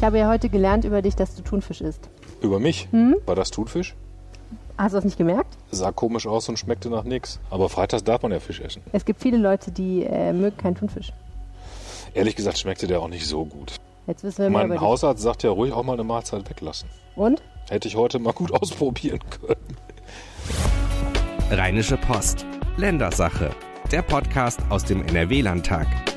Ich habe ja heute gelernt über dich, dass du Thunfisch isst. Über mich? War das Thunfisch? Hast du das nicht gemerkt? Sah komisch aus und schmeckte nach nichts. Aber freitags darf man ja Fisch essen. Es gibt viele Leute, die äh, mögen keinen Thunfisch. Ehrlich gesagt schmeckte der auch nicht so gut. Jetzt wissen wir mehr Mein über Hausarzt sagt ja ruhig auch mal eine Mahlzeit weglassen. Und? Hätte ich heute mal gut ausprobieren können. Rheinische Post. Ländersache. Der Podcast aus dem NRW-Landtag.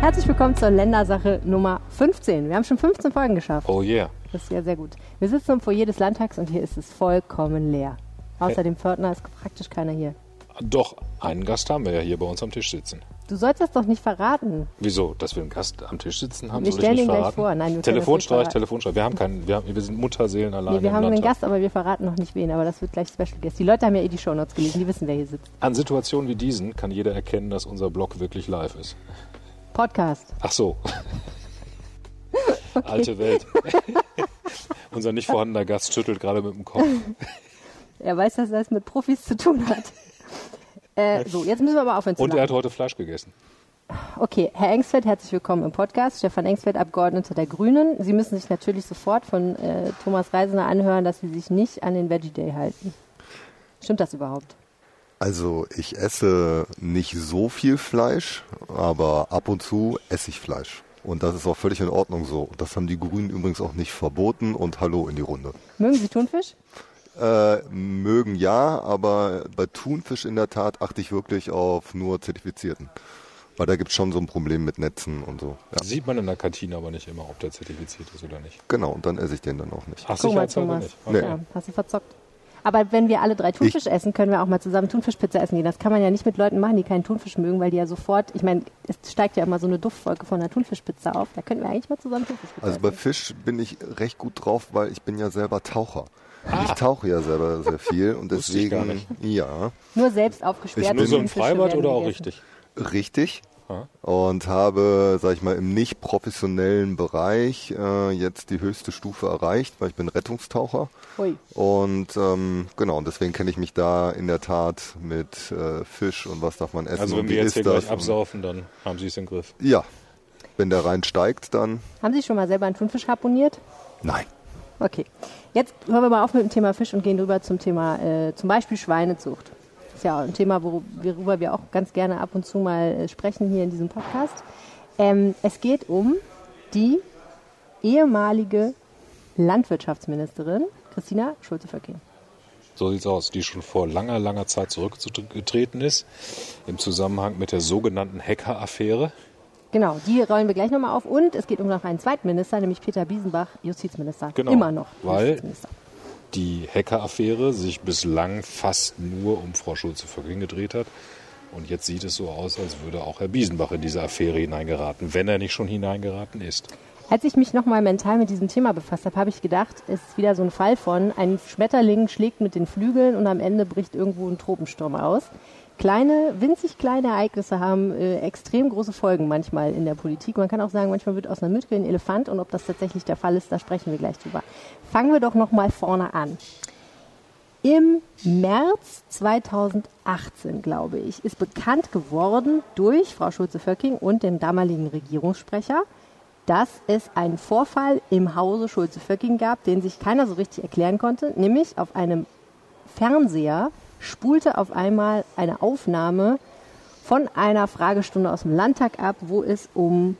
Herzlich willkommen zur Ländersache Nummer 15. Wir haben schon 15 Folgen geschafft. Oh yeah. Das ist ja sehr gut. Wir sitzen im Foyer des Landtags und hier ist es vollkommen leer. Außer dem Pförtner ist praktisch keiner hier. Doch, einen Gast haben wir ja hier bei uns am Tisch sitzen. Du sollst das doch nicht verraten. Wieso? Dass wir einen Gast am Tisch sitzen haben, Wir soll ich nicht ihn gleich verraten? vor. Nein, Telefonstreich. Telefonstreich. Wir haben keinen, wir, haben, wir sind Mutterseelen allein Nee, wir haben einen. Gast, aber wir verraten noch nicht wen. Aber das wird gleich Special Guest. Die Leute haben ja eh die Shownotes gelesen, die wissen, wer hier sitzt. An Situationen wie diesen kann jeder erkennen, dass unser Blog wirklich live ist. Podcast. Ach so. Alte Welt. unser nicht vorhandener Gast schüttelt gerade mit dem Kopf. Er weiß, dass er es mit Profis zu tun hat. Äh, so, jetzt müssen wir aber aufhören zu Und er hat heute Fleisch gegessen. Okay, Herr Engsfeld, herzlich willkommen im Podcast. Stefan Engsfeld, Abgeordneter der Grünen. Sie müssen sich natürlich sofort von äh, Thomas Reisner anhören, dass Sie sich nicht an den Veggie Day halten. Stimmt das überhaupt? Also ich esse nicht so viel Fleisch, aber ab und zu esse ich Fleisch. Und das ist auch völlig in Ordnung so. Das haben die Grünen übrigens auch nicht verboten und hallo in die Runde. Mögen Sie Thunfisch? Äh, mögen ja, aber bei Thunfisch in der Tat achte ich wirklich auf nur Zertifizierten. Weil da gibt es schon so ein Problem mit Netzen und so. Ja, Sieht man in der Kantine aber nicht immer, ob der zertifiziert ist oder nicht. genau, und dann esse ich den dann auch nicht. Ach, Guck mal, Thomas. nicht. Nee. Ja, hast du verzockt. Aber wenn wir alle drei Thunfisch essen, können wir auch mal zusammen Thunfischpizza essen gehen. Das kann man ja nicht mit Leuten machen, die keinen Thunfisch mögen, weil die ja sofort, ich meine, es steigt ja immer so eine Duftwolke von der Thunfischpizza auf. Da könnten wir eigentlich mal zusammen Thunfischpizza Also bei essen. Fisch bin ich recht gut drauf, weil ich bin ja selber Taucher. Ich tauche ja selber sehr viel und Ah. Ich deswegen, ja, Nur selbst aufgesperrte Nur so im Freibad oder auch gegessen. richtig? Richtig. Ja. Und habe, sag ich mal, im nicht professionellen Bereich äh, jetzt die höchste Stufe erreicht, weil ich bin Rettungstaucher. Hui. Und ähm, genau, und deswegen kenne ich mich da in der Tat mit äh, Fisch und was darf man essen. Also wenn wir jetzt hier das gleich absaufen, dann haben Sie es im Griff. Ja, wenn der Rhein steigt, dann Haben Sie schon mal selber einen Thunfisch harponiert? nein. Okay. Jetzt hören wir mal auf mit dem Thema Fisch und gehen rüber zum Thema äh, zum Beispiel Schweinezucht. Ja ein Thema, wor- worüber wir auch ganz gerne ab und zu mal äh, sprechen hier in diesem Podcast. Ähm, es geht um die ehemalige Landwirtschaftsministerin Christina Schulze-Vöcking. So sieht's aus, die schon vor langer, langer Zeit zurückgetreten ist im Zusammenhang mit der sogenannten Hacker-Affäre. Genau, die rollen wir gleich nochmal auf. Und es geht um noch einen zweiten Minister, nämlich Peter Biesenbach, Justizminister. Genau, Immer noch weil- Justizminister. Die Hacker-Affäre sich bislang fast nur um Frau Schulze-Vöcking gedreht hat. Und jetzt sieht es so aus, als würde auch Herr Biesenbach in diese Affäre hineingeraten, wenn er nicht schon hineingeraten ist. Als ich mich nochmal mental mit diesem Thema befasst habe, habe ich gedacht, es ist wieder so ein Fall von, ein Schmetterling schlägt mit den Flügeln und am Ende bricht irgendwo ein Tropensturm aus. Kleine, winzig kleine Ereignisse haben äh, extrem große Folgen manchmal in der Politik. Man kann auch sagen, manchmal wird aus einer Mütze ein Elefant und ob das tatsächlich der Fall ist, da sprechen wir gleich drüber. Fangen wir doch nochmal vorne an. Im März 2018, glaube ich, ist bekannt geworden durch Frau Schulze-Vöcking und den damaligen Regierungssprecher, dass es einen Vorfall im Hause Schulze-Vöcking gab, den sich keiner so richtig erklären konnte, nämlich auf einem Fernseher spulte auf einmal eine Aufnahme von einer Fragestunde aus dem Landtag ab, wo es um,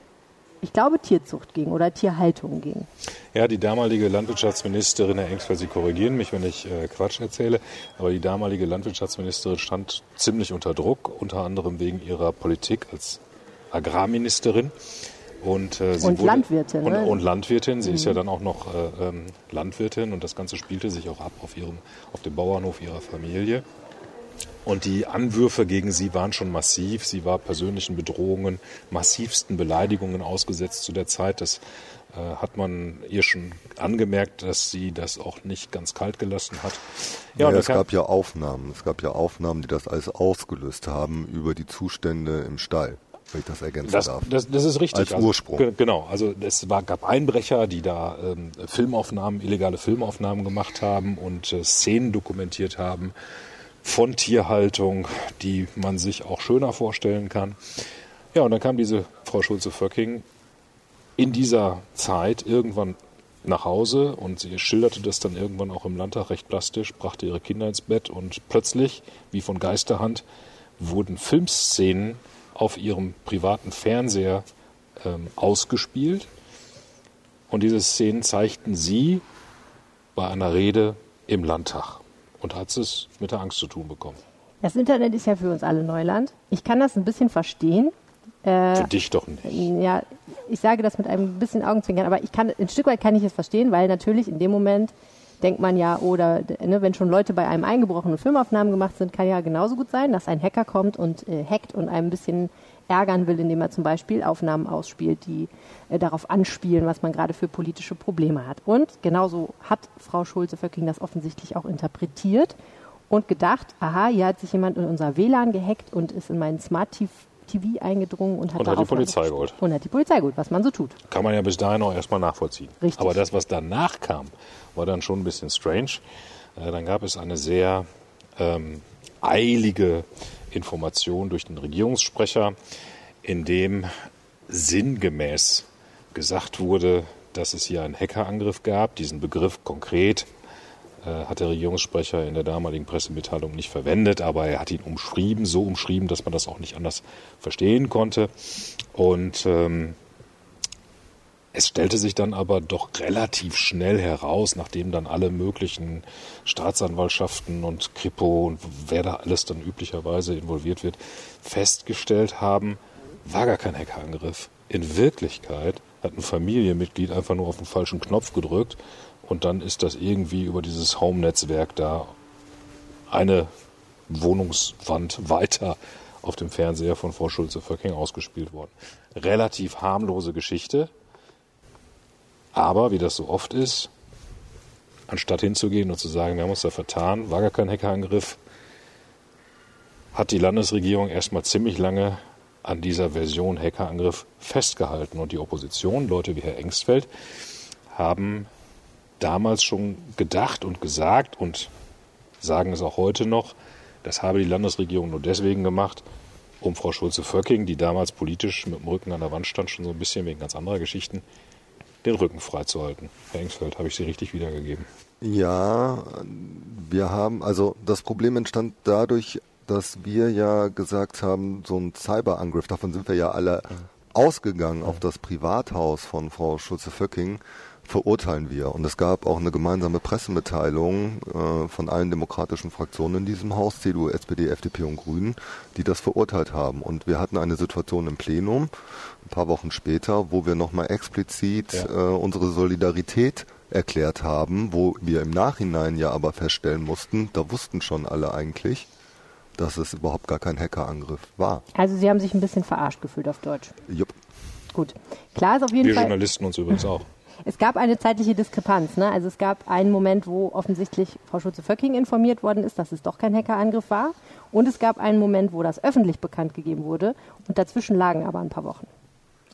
ich glaube, Tierzucht ging oder Tierhaltung ging. Ja, die damalige Landwirtschaftsministerin, Herr Engstfeld, Sie korrigieren mich, wenn ich äh, Quatsch erzähle, aber die damalige Landwirtschaftsministerin stand ziemlich unter Druck, unter anderem wegen ihrer Politik als Agrarministerin. Und, äh, sie Und wurde, Landwirtin, Und, ne? Mhm. und Landwirtin. Sie ist ja dann auch noch äh, ähm, Landwirtin und das Ganze spielte sich auch ab auf, ihrem, auf dem Bauernhof ihrer Familie. Und die Anwürfe gegen sie waren schon massiv. Sie war persönlichen Bedrohungen, massivsten Beleidigungen ausgesetzt zu der Zeit. Das äh, hat man ihr schon angemerkt, dass sie das auch nicht ganz kalt gelassen hat. Ja, und es gab ja Aufnahmen. Es gab ja Aufnahmen, die das alles ausgelöst haben über die Zustände im Stall, wenn ich das ergänzen Das, darf. das, das ist richtig. Als also, Ursprung. ge- Genau, also es war, gab Einbrecher, die da ähm, Filmaufnahmen, illegale Filmaufnahmen gemacht haben und äh, Szenen dokumentiert haben von Tierhaltung, die man sich auch schöner vorstellen kann. Ja, und dann kam diese Frau Schulze-Vöcking in dieser Zeit irgendwann nach Hause und sie schilderte das dann irgendwann auch im Landtag recht plastisch, brachte ihre Kinder ins Bett und plötzlich, wie von Geisterhand, wurden Filmszenen auf ihrem privaten Fernseher ähm, ausgespielt. Und diese Szenen zeigten sie bei einer Rede im Landtag und hat es mit der Angst zu tun bekommen. Das Internet ist ja für uns alle Neuland. Ich kann das ein bisschen verstehen. Äh, für dich doch nicht. Ja, ich sage das mit einem bisschen Augenzwinkern, aber ich kann, ein Stück weit kann ich es verstehen, weil natürlich in dem Moment denkt man ja, oder ne, wenn schon Leute bei einem eingebrochen und Filmaufnahmen gemacht sind, kann ja genauso gut sein, dass ein Hacker kommt und äh, hackt und einem ein bisschen ärgern will, indem er zum Beispiel Aufnahmen ausspielt, die äh, darauf anspielen, was man gerade für politische Probleme hat. Und genauso hat Frau Schulze-Vöcking das offensichtlich auch interpretiert und gedacht, aha, hier hat sich jemand in unser WLAN gehackt und ist in meinen Smart TV eingedrungen und hat, und hat die Polizei geholt. Und hat die Polizei geholt, was man so tut. Kann man ja bis dahin auch erstmal nachvollziehen. Richtig. Aber das, was danach kam, war dann schon ein bisschen strange. Äh, dann gab es eine sehr ähm, eilige Information durch den Regierungssprecher, in dem sinngemäß gesagt wurde, dass es hier einen Hackerangriff gab. Diesen Begriff konkret hat der Regierungssprecher in der damaligen Pressemitteilung nicht verwendet, aber er hat ihn umschrieben, so umschrieben, dass man das auch nicht anders verstehen konnte. Und ähm, es stellte sich dann aber doch relativ schnell heraus, nachdem dann alle möglichen Staatsanwaltschaften und Kripo und wer da alles dann üblicherweise involviert wird, festgestellt haben, war gar kein Hackerangriff. In Wirklichkeit hat ein Familienmitglied einfach nur auf den falschen Knopf gedrückt und dann ist das irgendwie über dieses Home-Netzwerk da eine Wohnungswand weiter auf dem Fernseher von Frau Schulze-Vöcking ausgespielt worden. Relativ harmlose Geschichte, aber wie das so oft ist, anstatt hinzugehen und zu sagen, wir haben uns da vertan, war gar kein Hackerangriff, hat die Landesregierung erstmal ziemlich lange an dieser Version Hackerangriff festgehalten. Und die Opposition, Leute wie Herr Engstfeld, haben damals schon gedacht und gesagt und sagen es auch heute noch, das habe die Landesregierung nur deswegen gemacht, um Frau Schulze-Vöcking, die damals politisch mit dem Rücken an der Wand stand, schon so ein bisschen wegen ganz anderer Geschichten, den Rücken freizuhalten. Herr Engsfeld, habe ich Sie richtig wiedergegeben? Ja, wir haben, also das Problem entstand dadurch, dass wir ja gesagt haben, so ein Cyberangriff, davon sind wir ja alle ausgegangen auf das Privathaus von Frau Schulze-Vöcking, verurteilen wir. Und es gab auch eine gemeinsame Pressemitteilung äh, von allen demokratischen Fraktionen in diesem Haus, CDU, SPD, FDP und Grünen, die das verurteilt haben. Und wir hatten eine Situation im Plenum, ein paar Wochen später, wo wir nochmal explizit ja. äh, unsere Solidarität erklärt haben, wo wir im Nachhinein ja aber feststellen mussten, da wussten schon alle eigentlich, dass es überhaupt gar kein Hackerangriff war. Also Sie haben sich ein bisschen verarscht gefühlt auf Deutsch. Jupp. Gut. Klar ist auf jeden wir Fall. Wir Journalisten uns übrigens auch. Es gab eine zeitliche Diskrepanz. Ne? Also es gab einen Moment, wo offensichtlich Frau Schulze-Vöcking informiert worden ist, dass es doch kein Hackerangriff war. Und es gab einen Moment, wo das öffentlich bekannt gegeben wurde. Und dazwischen lagen aber ein paar Wochen.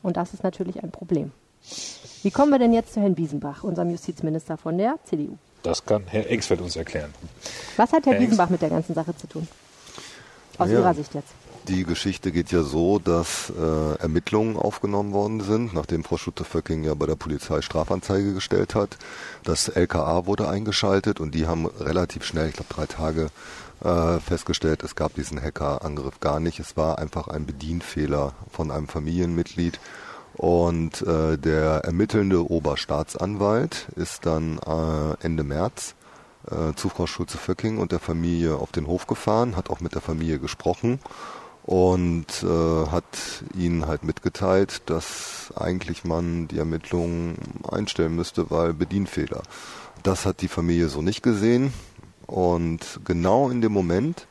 Und das ist natürlich ein Problem. Wie kommen wir denn jetzt zu Herrn Biesenbach, unserem Justizminister von der CDU? Das kann Herr Engsfeld uns erklären. Was hat Herr, Herr Biesenbach mit der ganzen Sache zu tun? Aus ja. Ihrer Sicht jetzt. Die Geschichte geht ja so, dass äh, Ermittlungen aufgenommen worden sind, nachdem Frau Schutte-Vöcking ja bei der Polizei Strafanzeige gestellt hat. Das LKA wurde eingeschaltet und die haben relativ schnell, ich glaube drei Tage, äh, festgestellt, es gab diesen Hackerangriff gar nicht. Es war einfach ein Bedienfehler von einem Familienmitglied. Und äh, der ermittelnde Oberstaatsanwalt ist dann äh, Ende März äh, zu Frau Schulze-Vöcking und der Familie auf den Hof gefahren, hat auch mit der Familie gesprochen und äh, hat ihnen halt mitgeteilt, dass eigentlich man die Ermittlungen einstellen müsste, weil Bedienfehler. Das hat die Familie so nicht gesehen und genau in dem Moment,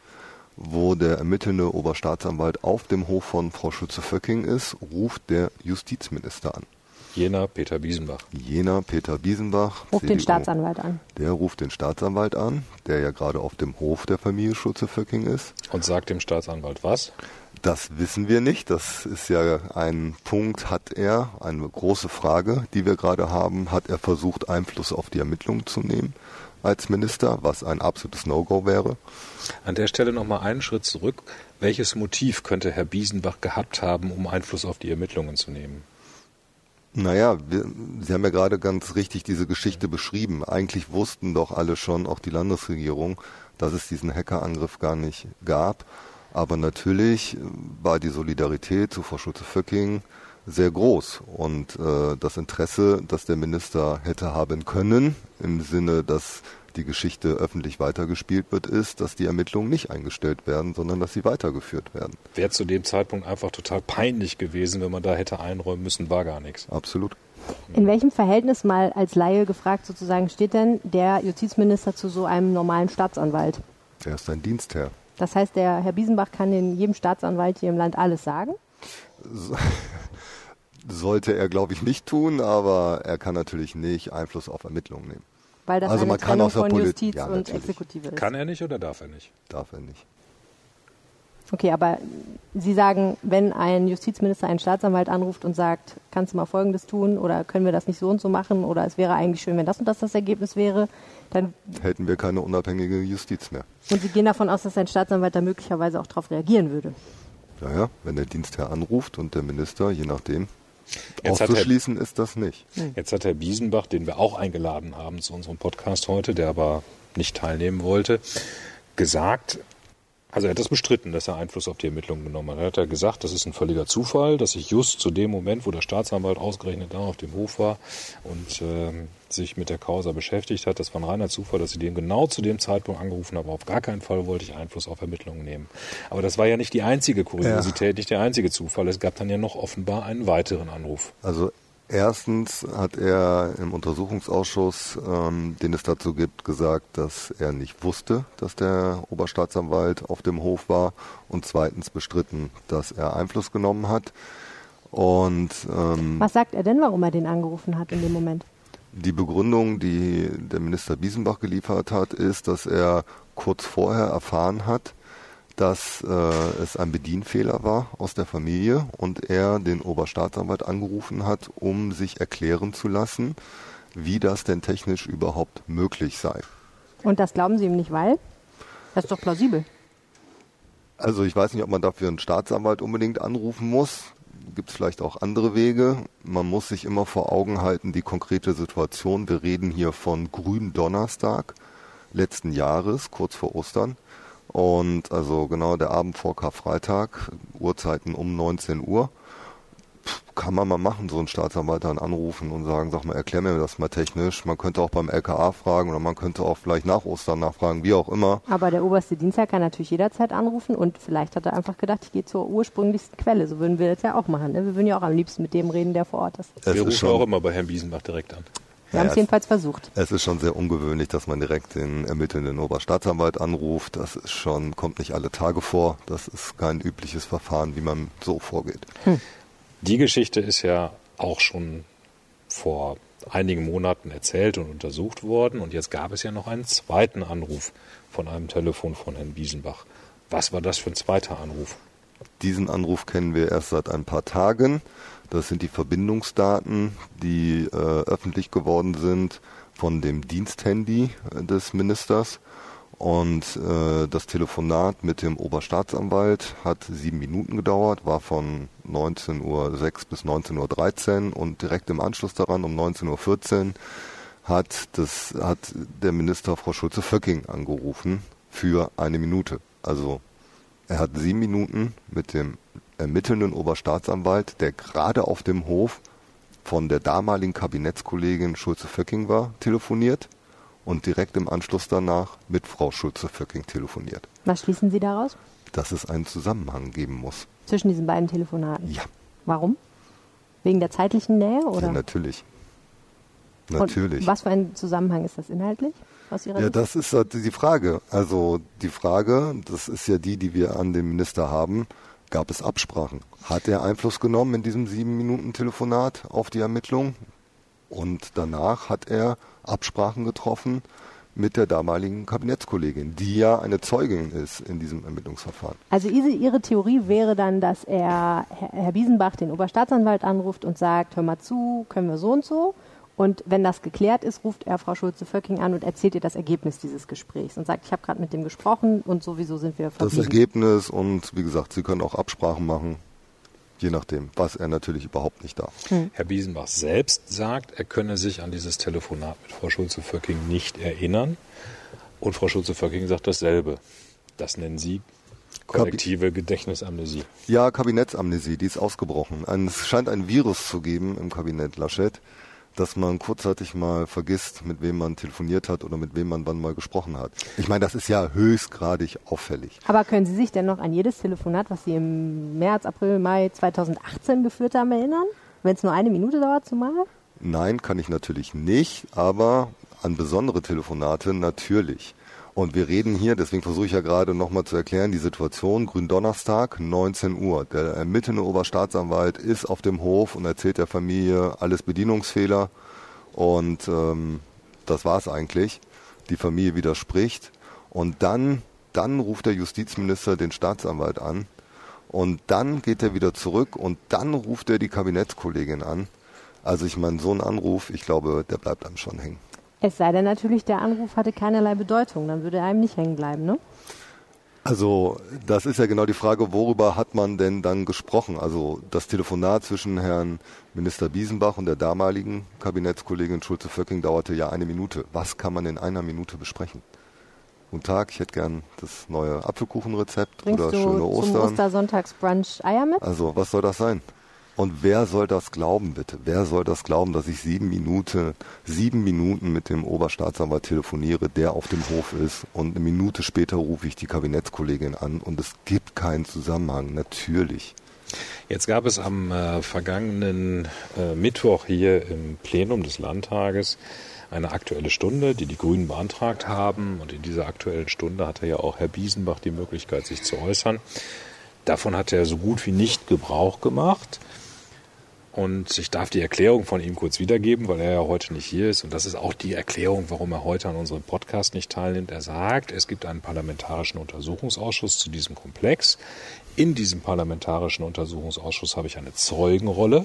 wo der ermittelnde Oberstaatsanwalt auf dem Hof von Frau Schütze-Vöcking ist, ruft der Justizminister an. Jener Peter Biesenbach. Jener Peter Biesenbach. Ruft CDU. den Staatsanwalt an. Der ruft den Staatsanwalt an, der ja gerade auf dem Hof der Familie Schulze-Vöcking ist. Und sagt dem Staatsanwalt was? Das wissen wir nicht. Das ist ja ein Punkt, hat er, eine große Frage, die wir gerade haben, hat er versucht, Einfluss auf die Ermittlungen zu nehmen als Minister, was ein absolutes No-Go wäre. An der Stelle nochmal einen Schritt zurück. Welches Motiv könnte Herr Biesenbach gehabt haben, um Einfluss auf die Ermittlungen zu nehmen? Naja, wir, Sie haben ja gerade ganz richtig diese Geschichte beschrieben. Eigentlich wussten doch alle schon, auch die Landesregierung, dass es diesen Hackerangriff gar nicht gab. Aber natürlich war die Solidarität zu Frau Schulze-Vöcking sehr groß und äh, das Interesse, das der Minister hätte haben können, im Sinne, dass die Geschichte öffentlich weitergespielt wird, ist, dass die Ermittlungen nicht eingestellt werden, sondern dass sie weitergeführt werden. Wäre zu dem Zeitpunkt einfach total peinlich gewesen, wenn man da hätte einräumen müssen, war gar nichts. Absolut. In welchem Verhältnis mal als Laie gefragt sozusagen steht denn der Justizminister zu so einem normalen Staatsanwalt? Er ist ein Dienstherr. Das heißt, der Herr Biesenbach kann in jedem Staatsanwalt hier im Land alles sagen? So, sollte er, glaube ich, nicht tun, aber er kann natürlich nicht Einfluss auf Ermittlungen nehmen. Weil das Also eine man kann Trennung von Polit- Justiz Ja, und natürlich. Exekutive ist. Kann er nicht oder darf er nicht? Darf er nicht. Okay, aber Sie sagen, wenn ein Justizminister einen Staatsanwalt anruft und sagt, kannst du mal Folgendes tun oder können wir das nicht so und so machen oder es wäre eigentlich schön, wenn das und das das Ergebnis wäre, dann Hätten wir keine unabhängige Justiz mehr. und Sie gehen davon aus, dass ein Staatsanwalt da möglicherweise auch darauf reagieren würde. Naja, wenn der Dienstherr anruft und der Minister, je nachdem, Jetzt auszuschließen ist das nicht. Jetzt hat Herr Biesenbach, den wir auch eingeladen haben zu unserem Podcast heute, der aber nicht teilnehmen wollte, gesagt, also er hat das bestritten, dass er Einfluss auf die Ermittlungen genommen hat. Er hat ja gesagt, das ist ein völliger Zufall, dass sich just zu dem Moment, wo der Staatsanwalt ausgerechnet da auf dem Hof war und ähm, sich mit der Causa beschäftigt hat, das war ein reiner Zufall, dass sie den genau zu dem Zeitpunkt angerufen haben. Auf gar keinen Fall wollte ich Einfluss auf Ermittlungen nehmen. Aber das war ja nicht die einzige Kuriosität, nicht der einzige Zufall. Es gab dann ja noch offenbar einen weiteren Anruf. Also erstens hat er im Untersuchungsausschuss, ähm, den es dazu gibt, gesagt, dass er nicht wusste, dass der Oberstaatsanwalt auf dem Hof war und zweitens bestritten, dass er Einfluss genommen hat. Und ähm, Was sagt er denn, warum er den angerufen hat in dem Moment? Die Begründung, die der Minister Biesenbach geliefert hat, ist, dass er kurz vorher erfahren hat, dass äh, es ein Bedienfehler war aus der Familie und er den Oberstaatsanwalt angerufen hat, um sich erklären zu lassen, wie das denn technisch überhaupt möglich sei. Und das glauben Sie ihm nicht, weil? Das ist doch plausibel. Also ich weiß nicht, ob man dafür einen Staatsanwalt unbedingt anrufen muss. Gibt es vielleicht auch andere Wege. Man muss sich immer vor Augen halten, die konkrete Situation. Wir reden hier von Gründonnerstag letzten Jahres, kurz vor Ostern. Und also genau der Abend vor Karfreitag, Uhrzeiten um 19 Uhr. Pff, Kann man mal machen, so einen Staatsanwalt dann anrufen und sagen, sag mal, erklär mir das mal technisch. Man könnte auch beim LKA fragen oder man könnte auch vielleicht nach Ostern nachfragen, wie auch immer. Aber der oberste Dienstherr kann natürlich jederzeit anrufen und vielleicht hat er einfach gedacht, ich gehe zur ursprünglichsten Quelle. So würden wir das ja auch machen. Ne? Wir würden ja auch am liebsten mit dem reden, der vor Ort ist. Es wir ist rufen schon- auch immer bei Herrn Biesenbach direkt an. Wir haben Ja, es jedenfalls versucht. Es ist schon sehr ungewöhnlich, dass man direkt den ermittelnden Oberstaatsanwalt anruft. Das ist schon, kommt nicht alle Tage vor. Das ist kein übliches Verfahren, wie man so vorgeht. Die Geschichte ist ja auch schon vor einigen Monaten erzählt und untersucht worden. Und jetzt gab es ja noch einen zweiten Anruf von einem Telefon von Herrn Biesenbach. Was war das für ein zweiter Anruf? Diesen Anruf kennen wir erst seit ein paar Tagen. Das sind die Verbindungsdaten, die äh, öffentlich geworden sind von dem Diensthandy äh, des Ministers. Und äh, das Telefonat mit dem Oberstaatsanwalt hat sieben Minuten gedauert, war von 19.06 Uhr bis 19.13 Uhr und direkt im Anschluss daran um 19.14 Uhr hat, das, hat der Minister Frau Schulze-Vöcking angerufen für eine Minute. Also er hat sieben Minuten mit dem ermittelnden Oberstaatsanwalt, der gerade auf dem Hof von der damaligen Kabinettskollegin Schulze-Vöcking war, telefoniert und direkt im Anschluss danach mit Frau Schulze-Vöcking telefoniert. Was schließen Sie daraus? Dass es einen Zusammenhang geben muss. Zwischen diesen beiden Telefonaten. Ja, Warum? Wegen der zeitlichen Nähe oder? ja natürlich. Und Natürlich. was für ein Zusammenhang ist das inhaltlich aus Ihrer Ja, Sicht? das ist halt die Frage. Also die Frage, das ist ja die, die wir an den Minister haben, gab es Absprachen? Hat er Einfluss genommen in diesem sieben Minuten Telefonat auf die Ermittlung? Und danach hat er Absprachen getroffen mit der damaligen Kabinettskollegin, die ja eine Zeugin ist in diesem Ermittlungsverfahren. Also Ihre, Theorie wäre dann, dass er Herr Biesenbach den Oberstaatsanwalt anruft und sagt, hör mal zu, können wir so und so. Und wenn das geklärt ist, ruft er Frau Schulze-Vöcking an und erzählt ihr das Ergebnis dieses Gesprächs und sagt, ich habe gerade mit dem gesprochen und sowieso sind wir Das verblieben. Ergebnis und wie gesagt, Sie können auch Absprachen machen. Je nachdem, was er natürlich überhaupt nicht darf. Herr Biesenbach selbst sagt, er könne sich an dieses Telefonat mit Frau Schulze-Vöcking nicht erinnern. Und Frau Schulze-Vöcking sagt dasselbe. Das nennen Sie kollektive Gedächtnisamnesie. Ja, Kabinettsamnesie, die ist ausgebrochen. Es scheint ein Virus zu geben im Kabinett Laschet, dass man kurzzeitig mal vergisst, mit wem man telefoniert hat oder mit wem man wann mal gesprochen hat. Ich meine, das ist ja höchstgradig auffällig. Aber können Sie sich denn noch an jedes Telefonat, was Sie im März, April, Mai 2018 geführt haben, erinnern? Wenn es nur eine Minute dauert zumal? Nein, kann ich natürlich nicht, aber an besondere Telefonate natürlich. Und wir reden hier, deswegen versuche ich ja gerade nochmal zu erklären, die Situation, Gründonnerstag, 19 Uhr. Der ermittelnde Oberstaatsanwalt ist auf dem Hof und erzählt der Familie alles Bedienungsfehler. Und ähm, das war's eigentlich. Die Familie widerspricht. Und dann, dann ruft der Justizminister den Staatsanwalt an. Und dann geht er wieder zurück und dann ruft er die Kabinettskollegin an. Also ich meine, so ein Anruf, ich glaube, der bleibt einem schon hängen. Es sei denn natürlich, der Anruf hatte keinerlei Bedeutung, dann würde er einem nicht hängen bleiben, ne? Also das ist ja genau die Frage, worüber hat man denn dann gesprochen? Also das Telefonat zwischen Herrn Minister Biesenbach und der damaligen Kabinettskollegin Schulze-Vöcking dauerte ja eine Minute. Was kann man in einer Minute besprechen? Guten Tag, ich hätte gern das neue Apfelkuchenrezept Bringst oder du schöne zum Ostern. Ostersonntagsbrunch Eier mit? Also was soll das sein? Und wer soll das glauben, bitte? Wer soll das glauben, dass ich sieben Minuten, sieben Minuten mit dem Oberstaatsanwalt telefoniere, der auf dem Hof ist und eine Minute später rufe ich die Kabinettskollegin an und es gibt keinen Zusammenhang, natürlich. Jetzt gab es am äh, vergangenen äh, Mittwoch hier im Plenum des Landtages eine aktuelle Stunde, die die Grünen beantragt haben. Und in dieser aktuellen Stunde hatte ja auch Herr Biesenbach die Möglichkeit, sich zu äußern. Davon hat er so gut wie nicht Gebrauch gemacht. Und ich darf die Erklärung von ihm kurz wiedergeben, weil er ja heute nicht hier ist. Und das ist auch die Erklärung, warum er heute an unserem Podcast nicht teilnimmt. Er sagt, es gibt einen parlamentarischen Untersuchungsausschuss zu diesem Komplex. In diesem parlamentarischen Untersuchungsausschuss habe ich eine Zeugenrolle.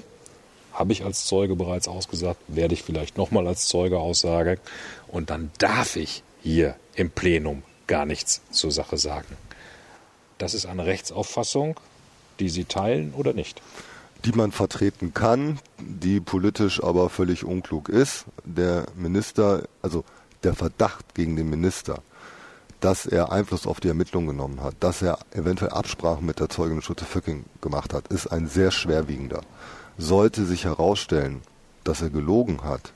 Habe ich als Zeuge bereits ausgesagt, werde ich vielleicht nochmal als Zeuge aussagen. Und dann darf ich hier im Plenum gar nichts zur Sache sagen. Das ist eine Rechtsauffassung, die Sie teilen oder nicht? Die man vertreten kann, die politisch aber völlig unklug ist. Der Minister, also der Verdacht gegen den Minister, dass er Einfluss auf die Ermittlungen genommen hat, dass er eventuell Absprachen mit der Zeugin Schutte Föcking gemacht hat, ist ein sehr schwerwiegender. Sollte sich herausstellen, dass er gelogen hat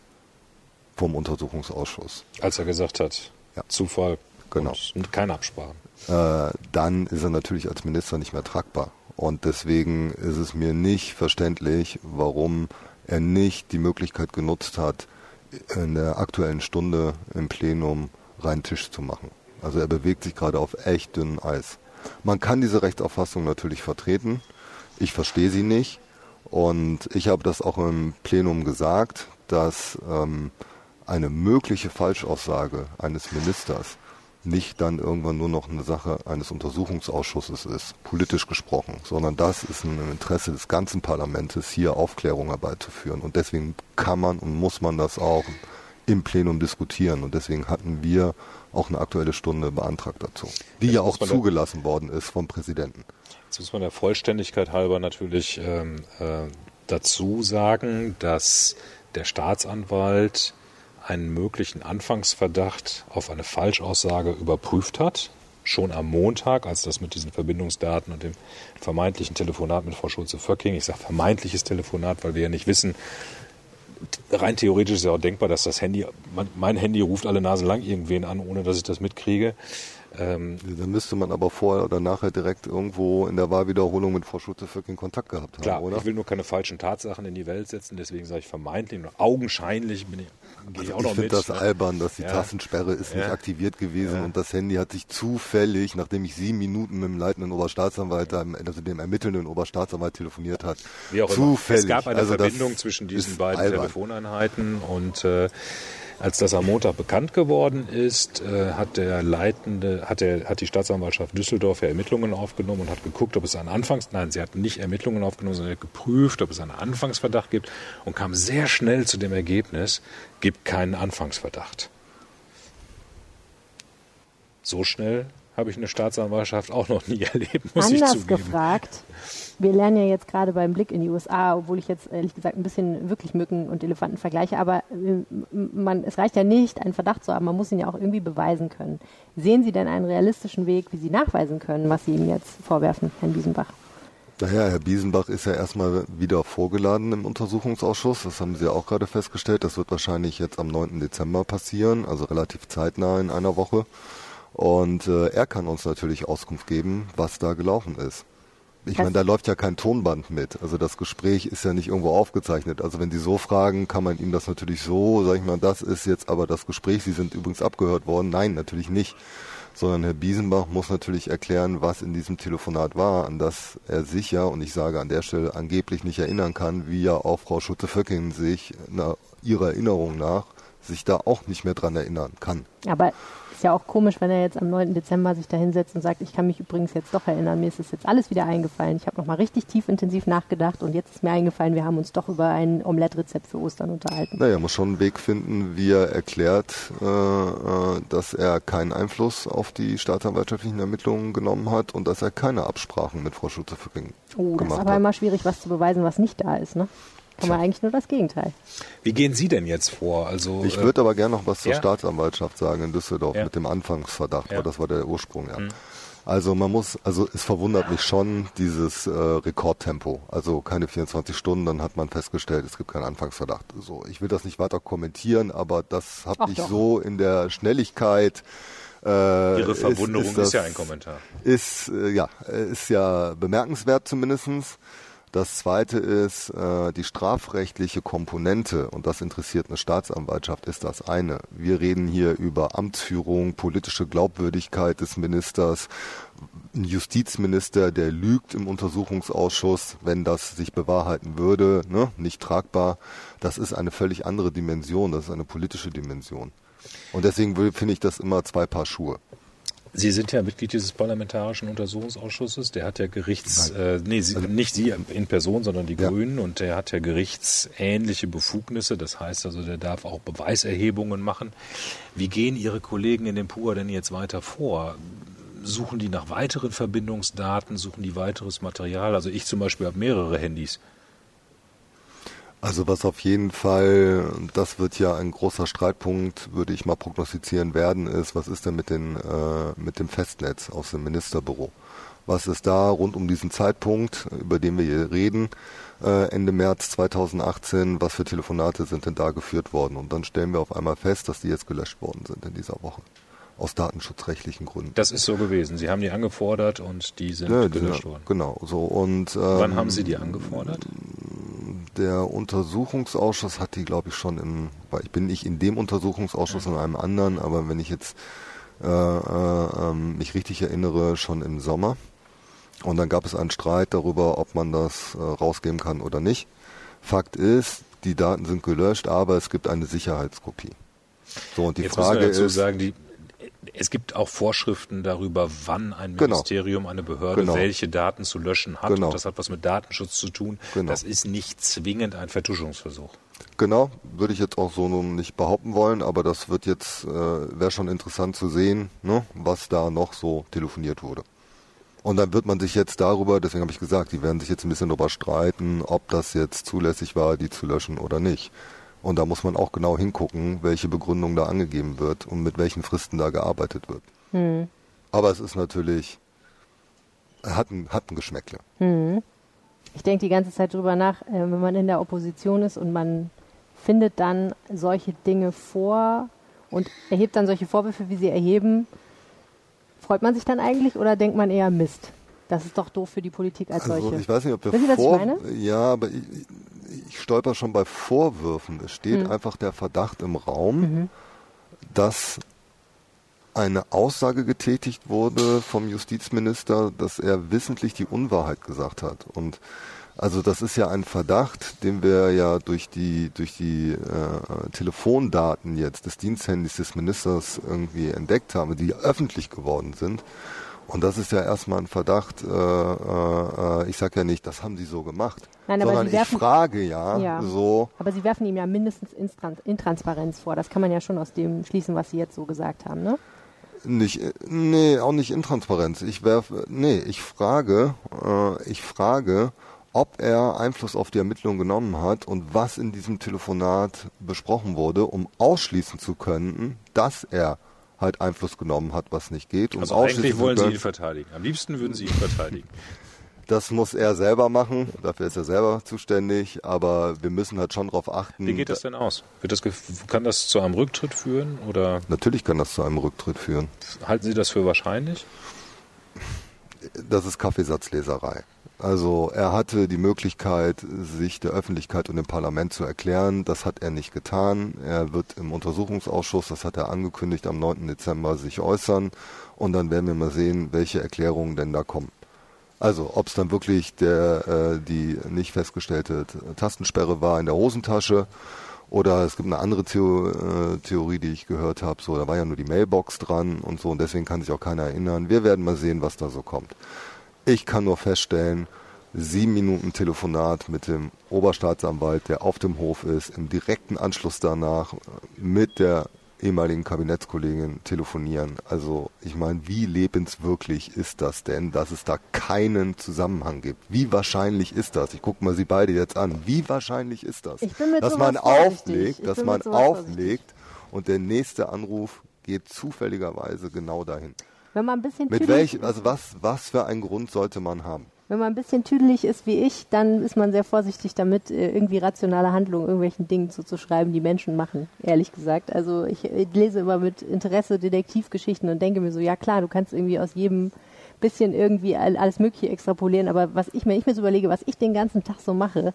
vom Untersuchungsausschuss, Als er gesagt hat, Ja. Zufall Genau. und keine Absprachen. äh, dann ist er natürlich als Minister nicht mehr tragbar. Und deswegen ist es mir nicht verständlich, warum er nicht die Möglichkeit genutzt hat, in der aktuellen Stunde im Plenum reinen Tisch zu machen. Also er bewegt sich gerade auf echt dünnem Eis. Man kann diese Rechtsauffassung natürlich vertreten. Ich verstehe sie nicht. Und ich habe das auch im Plenum gesagt, dass ähm, eine mögliche Falschaussage eines Ministers nicht dann irgendwann nur noch eine Sache eines Untersuchungsausschusses ist, politisch gesprochen, sondern das ist im Interesse des ganzen Parlaments, hier Aufklärung herbeizuführen. Und deswegen kann man und muss man das auch im Plenum diskutieren. Und deswegen hatten wir auch eine aktuelle Stunde beantragt dazu, die Jetzt ja auch zugelassen worden ist vom Präsidenten. Jetzt muss man der Vollständigkeit halber natürlich ähm, äh, dazu sagen, dass der Staatsanwalt einen möglichen Anfangsverdacht auf eine Falschaussage überprüft hat. Schon am Montag, als das mit diesen Verbindungsdaten und dem vermeintlichen Telefonat mit Frau Schulze-Vöcking, ich sage vermeintliches Telefonat, weil wir ja nicht wissen, rein theoretisch ist ja auch denkbar, dass das Handy, mein, Handy ruft alle Nase lang irgendwen an, ohne dass ich das mitkriege. Ähm, Dann müsste man aber vorher oder nachher direkt irgendwo in der Wahlwiederholung mit Frau Schulze-Vöcking Kontakt gehabt haben, Klar, oder? ich will nur keine falschen Tatsachen in die Welt setzen, deswegen sage ich vermeintlich augenscheinlich bin ich, ich Also noch ich finde das ne? albern, dass die Ja. Tastensperre ist nicht Ja. aktiviert gewesen Ja. und das Handy hat sich zufällig, nachdem ich sieben Minuten mit dem leitenden Oberstaatsanwalt, also dem ermittelnden Oberstaatsanwalt telefoniert hat, zufällig. immer. Es gab eine also Verbindung zwischen diesen beiden albern. Telefoneinheiten und äh, als das am Montag bekannt geworden ist, äh, hat der leitende, hat der, hat die Staatsanwaltschaft Düsseldorf ja Ermittlungen aufgenommen und hat geguckt, ob es einen Anfangs, nein, sie hat nicht Ermittlungen aufgenommen, sondern geprüft, ob es einen Anfangsverdacht gibt und kam sehr schnell zu dem Ergebnis, gibt keinen Anfangsverdacht. So schnell habe ich eine Staatsanwaltschaft auch noch nie erlebt, muss Anders ich zugeben. gefragt, wir lernen ja jetzt gerade beim Blick in die USA, obwohl ich jetzt ehrlich gesagt ein bisschen wirklich Mücken und Elefanten vergleiche, aber äh, man, es reicht ja nicht, einen Verdacht zu haben, man muss ihn ja auch irgendwie beweisen können. Sehen Sie denn einen realistischen Weg, wie Sie nachweisen können, was Sie ihm jetzt vorwerfen, Herrn Biesenbach? Naja, Herr Biesenbach ist ja erstmal wieder vorgeladen im Untersuchungsausschuss. Das haben Sie ja auch gerade festgestellt. Das wird wahrscheinlich jetzt am 9. Dezember passieren, also relativ zeitnah in einer Woche. Und äh, er kann uns natürlich Auskunft geben, was da gelaufen ist. Ich meine, da läuft ja kein Tonband mit. Also das Gespräch ist ja nicht irgendwo aufgezeichnet. Also wenn Sie so fragen, kann man ihm das natürlich so, sag ich mal, das ist jetzt aber das Gespräch. Sie sind übrigens abgehört worden. Nein, natürlich nicht. Sondern Herr Biesenbach muss natürlich erklären, was in diesem Telefonat war, an das er sich ja, und ich sage an der Stelle angeblich nicht erinnern kann, wie ja auch Frau Schutte-Föcking sich na, ihrer Erinnerung nach sich da auch nicht mehr dran erinnern kann. Aber ist ja auch komisch, wenn er jetzt am 9. Dezember sich da hinsetzt und sagt, ich kann mich übrigens jetzt doch erinnern, mir ist das jetzt alles wieder eingefallen. Ich habe nochmal richtig tief intensiv nachgedacht und jetzt ist mir eingefallen, wir haben uns doch über ein Omelette-Rezept für Ostern unterhalten. Naja, muss schon einen Weg finden, wie er erklärt, äh, äh, dass er keinen Einfluss auf die staatsanwaltschaftlichen Ermittlungen genommen hat und dass er keine Absprachen mit Frau Schulze-Föcking Oh, das ist aber hat. immer schwierig, was zu beweisen, was nicht da ist, ne? Kann man eigentlich nur das Gegenteil. Wie gehen Sie denn jetzt vor? Also, Ich äh, würde aber gerne noch was zur ja. Staatsanwaltschaft sagen in Düsseldorf Ja. mit dem Anfangsverdacht, Ja. weil das war der Ursprung, ja. Also man muss, also es verwundert mich schon, dieses äh, Rekordtempo. Also keine 24 Stunden, dann hat man festgestellt, es gibt keinen Anfangsverdacht. So, ich will das nicht weiter kommentieren, aber das habe ich doch. so in der Schnelligkeit. Äh, Ihre Verwunderung ist, das- ja ein Kommentar. ist äh, ja ist ja bemerkenswert zumindestens. Das zweite ist äh, die strafrechtliche Komponente und das interessiert eine Staatsanwaltschaft ist das eine. Wir reden hier über Amtsführung, politische Glaubwürdigkeit des Ministers, ein Justizminister, der lügt im Untersuchungsausschuss, wenn das sich bewahrheiten würde, ne? nicht tragbar. Das ist eine völlig andere Dimension, das ist eine politische Dimension. Und deswegen finde ich das immer zwei Paar Schuhe. Sie sind ja Mitglied dieses parlamentarischen Untersuchungsausschusses. Der hat ja Gerichts, äh, nee, Sie, nicht Sie in Person, sondern die Ja. Grünen. Und der hat ja gerichtsähnliche Befugnisse. Das heißt also, der darf auch Beweiserhebungen machen. Wie gehen Ihre Kollegen in dem PUA denn jetzt weiter vor? Suchen die nach weiteren Verbindungsdaten? Suchen die weiteres Material? Also ich zum Beispiel habe mehrere Handys. Also was auf jeden Fall, das wird ja ein großer Streitpunkt, würde ich mal prognostizieren werden, ist, was ist denn mit, den, äh, mit dem Festnetz aus dem Ministerbüro? Was ist da rund um diesen Zeitpunkt, über den wir hier reden, äh, Ende März 2018, was für Telefonate sind denn da geführt worden? Und dann stellen wir auf einmal fest, dass die jetzt gelöscht worden sind in dieser Woche. Aus datenschutzrechtlichen Gründen. Das ist so gewesen. Sie haben die angefordert und die sind Ja, gelöscht worden. Genau, so. Und, ähm, Wann haben Sie die angefordert? Der Untersuchungsausschuss hat die, glaube ich, schon im, ich bin nicht in dem Untersuchungsausschuss, in einem anderen, aber wenn ich jetzt äh, äh, ähm, mich richtig erinnere, schon im Sommer. Und dann gab es einen Streit darüber, ob man das äh, rausgeben kann oder nicht. Fakt ist, die Daten sind gelöscht, aber es gibt eine Sicherheitskopie. So, und die Jetzt Frage dazu ist, sagen, die, es gibt auch Vorschriften darüber, wann ein Genau. Ministerium, eine Behörde Genau. welche Daten zu löschen hat. Genau. Und das hat was mit Datenschutz zu tun. Genau. Das ist nicht zwingend ein Vertuschungsversuch. Genau, würde ich jetzt auch so nun nicht behaupten wollen, aber das wird jetzt, äh, wäre schon interessant zu sehen, ne, was da noch so telefoniert wurde. Und dann wird man sich jetzt darüber, deswegen habe ich gesagt, die werden sich jetzt ein bisschen darüber streiten, ob das jetzt zulässig war, die zu löschen oder nicht. Und da muss man auch genau hingucken, welche Begründung da angegeben wird und mit welchen Fristen da gearbeitet wird. Aber es ist natürlich, hat ein, hat ein Geschmäckle. Ich denke die ganze Zeit drüber nach, äh, wenn man in der Opposition ist und man findet dann solche Dinge vor und erhebt dann solche Vorwürfe, wie sie erheben, freut man sich dann eigentlich oder denkt man eher Mist? Das ist doch doof für die Politik als Also solche. ich weiß nicht, ob wir Wissen vor meine? ja, aber ich, ich stolper schon bei Vorwürfen. Es steht Hm. einfach der Verdacht im Raum, Mhm. dass eine Aussage getätigt wurde vom Justizminister, dass er wissentlich die Unwahrheit gesagt hat. Und also das ist ja ein Verdacht, den wir ja durch die durch die äh, Telefondaten jetzt des Diensthandys des Ministers irgendwie entdeckt haben, die öffentlich geworden sind. Und das ist ja erstmal ein Verdacht. Äh, äh, ich sage ja nicht, das haben sie so gemacht, Nein, aber sondern Sie werfen- ich frage ja, Ja. so. Aber Sie werfen ihm ja mindestens Instran- Intransparenz vor. Das kann man ja schon aus dem schließen, was Sie jetzt so gesagt haben, ne? Nicht, nee, auch nicht Intransparenz. Ich werfe, nee, ich frage, äh, ich frage, ob er Einfluss auf die Ermittlung genommen hat und was in diesem Telefonat besprochen wurde, um ausschließen zu können, dass er halt Einfluss genommen hat, was nicht geht. Also eigentlich wollen Sie ihn verteidigen. Am liebsten würden Sie ihn verteidigen. Das muss er selber machen, dafür ist er selber zuständig, aber wir müssen halt schon darauf achten. Wie geht das denn aus? Das, kann das zu einem Rücktritt führen? Oder? Natürlich kann das zu einem Rücktritt führen. Halten Sie das für wahrscheinlich? Das ist Kaffeesatzleserei. Also er hatte die Möglichkeit, sich der Öffentlichkeit und dem Parlament zu erklären. Das hat er nicht getan. Er wird im Untersuchungsausschuss, das hat er angekündigt, am 9. Dezember sich äußern. Und dann werden wir mal sehen, welche Erklärungen denn da kommen. Also ob es dann wirklich der, äh, die nicht festgestellte Tastensperre war in der Hosentasche oder es gibt eine andere Theo äh, Theorie, die ich gehört habe, so da war ja nur die Mailbox dran und so und deswegen kann sich auch keiner erinnern. Wir werden mal sehen, was da so kommt. Ich kann nur feststellen, sieben Minuten Telefonat mit dem Oberstaatsanwalt, der auf dem Hof ist, im direkten Anschluss danach mit der ehemaligen Kabinettskollegin telefonieren. Also ich meine, wie lebenswirklich ist das denn, dass es da keinen Zusammenhang gibt? Wie wahrscheinlich ist das? Ich gucke mal Sie beide jetzt an. Wie wahrscheinlich ist das? dass man auflegt, dass man auflegt und der nächste Anruf geht zufälligerweise genau dahin. Wenn man ein bisschen Mit welch, also was, was für einen Grund sollte man haben? wenn man ein bisschen tüdelig ist wie ich, dann ist man sehr vorsichtig damit, äh, irgendwie rationale Handlungen irgendwelchen Dingen zuzuschreiben, die Menschen machen, ehrlich gesagt. Also ich, ich lese immer mit Interesse Detektivgeschichten und denke mir so, ja klar, du kannst irgendwie aus jedem bisschen irgendwie alles Mögliche extrapolieren, aber was ich mir, ich mir so überlege, was ich den ganzen Tag so mache,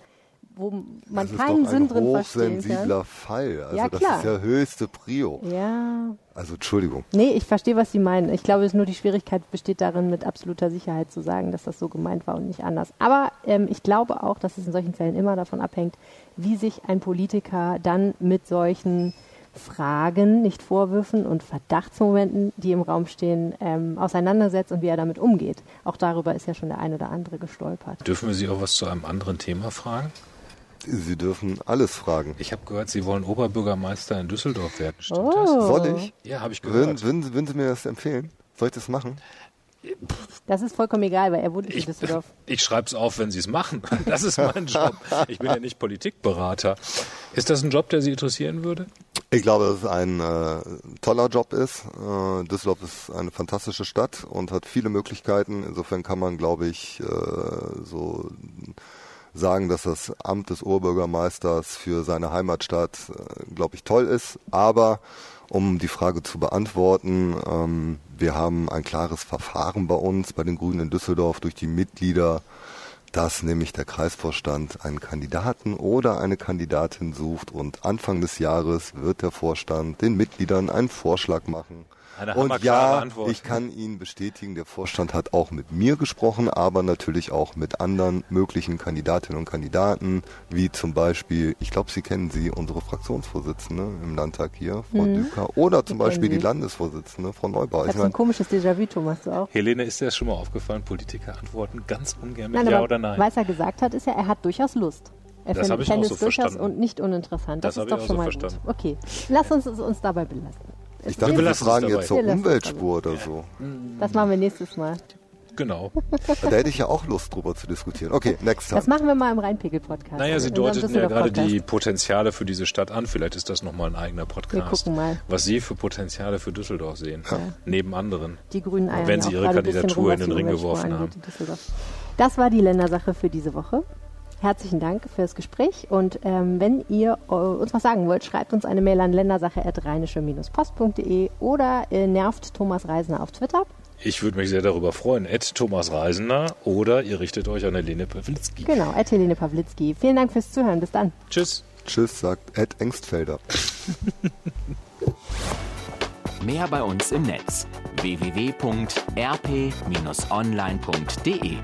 wo man das keinen Sinn drin verstehen kann. sensibler Fall. Also ja, das ist ja höchste Prio. Ja. Also Entschuldigung. Nee, ich verstehe, was Sie meinen. Ich glaube, es nur die Schwierigkeit besteht darin, mit absoluter Sicherheit zu sagen, dass das so gemeint war und nicht anders. Aber ähm, ich glaube auch, dass es in solchen Fällen immer davon abhängt, wie sich ein Politiker dann mit solchen Fragen, nicht Vorwürfen und Verdachtsmomenten, die im Raum stehen, ähm, auseinandersetzt und wie er damit umgeht. Auch darüber ist ja schon der ein oder andere gestolpert. Dürfen wir Sie auch was zu einem anderen Thema fragen? Sie dürfen alles fragen. Ich habe gehört, Sie wollen Oberbürgermeister in Düsseldorf werden. Stimmt oh. das? Soll ich? Ja, habe ich gehört. Würden, würden, würden Sie mir das empfehlen? Soll ich das machen? Das ist vollkommen egal, weil er wohnt in Düsseldorf. Ich schreibe es auf, wenn Sie es machen. Das ist mein Job. Ich bin ja nicht Politikberater. Ist das ein Job, der Sie interessieren würde? Ich glaube, dass es ein äh, toller Job ist. Äh, Düsseldorf ist eine fantastische Stadt und hat viele Möglichkeiten. Insofern kann man, glaube ich, äh, so sagen, dass das Amt des Oberbürgermeisters für seine Heimatstadt, äh, glaube ich, toll ist. Aber um die Frage zu beantworten, ähm, wir haben ein klares Verfahren bei uns, bei den Grünen in Düsseldorf, durch die Mitglieder, dass nämlich der Kreisvorstand einen Kandidaten oder eine Kandidatin sucht und Anfang des Jahres wird der Vorstand den Mitgliedern einen Vorschlag machen eine und ja, Antwort. ich kann Ihnen bestätigen, der Vorstand hat auch mit mir gesprochen, aber natürlich auch mit anderen möglichen Kandidatinnen und Kandidaten, wie zum Beispiel, ich glaube, Sie kennen sie, unsere Fraktionsvorsitzende im Landtag hier, Frau mhm. Düker, oder zum Beispiel die Landesvorsitzende, Frau Neubauer. Das ist ein komisches Déjà-vu, Thomas, du auch. Helene, ist dir das schon mal aufgefallen? Politiker antworten ganz ungern mit nein, Ja oder Nein. Was er gesagt hat, ist ja, er hat durchaus Lust. Er das habe ich auch so durchaus verstanden. und nicht uninteressant. Das, das ist doch schon so mal verstanden. gut. Okay, lass uns uns dabei belassen. Ich dachte, wir fragen jetzt zur Umweltspur oder so. Das machen wir nächstes Mal. Genau. Da hätte ich ja auch Lust drüber zu diskutieren. Okay, next time. Das machen wir mal im Rheinpegel-Podcast. Naja, Sie deuteten ja gerade die Potenziale für diese Stadt an. Vielleicht ist das nochmal ein eigener Podcast. Wir gucken mal. Was Sie für Potenziale für Düsseldorf sehen. Ja. Neben anderen. Die Grünen Eiern Wenn Sie Ihre Kandidatur in den Ring geworfen haben. Das war die Ländersache für diese Woche. Herzlichen Dank fürs Gespräch und ähm, wenn ihr äh, uns was sagen wollt, schreibt uns eine Mail an ländersache.rheinische-post.de oder äh, nervt Thomas Reisner auf Twitter. Ich würde mich sehr darüber freuen. Ed Thomas Reisner oder ihr richtet euch an Helene Pawlitzki. Genau, Ed Helene Pawlitzki. Vielen Dank fürs Zuhören. Bis dann. Tschüss. Tschüss, sagt Ed Engstfelder. Mehr bei uns im Netz www.rp-online.de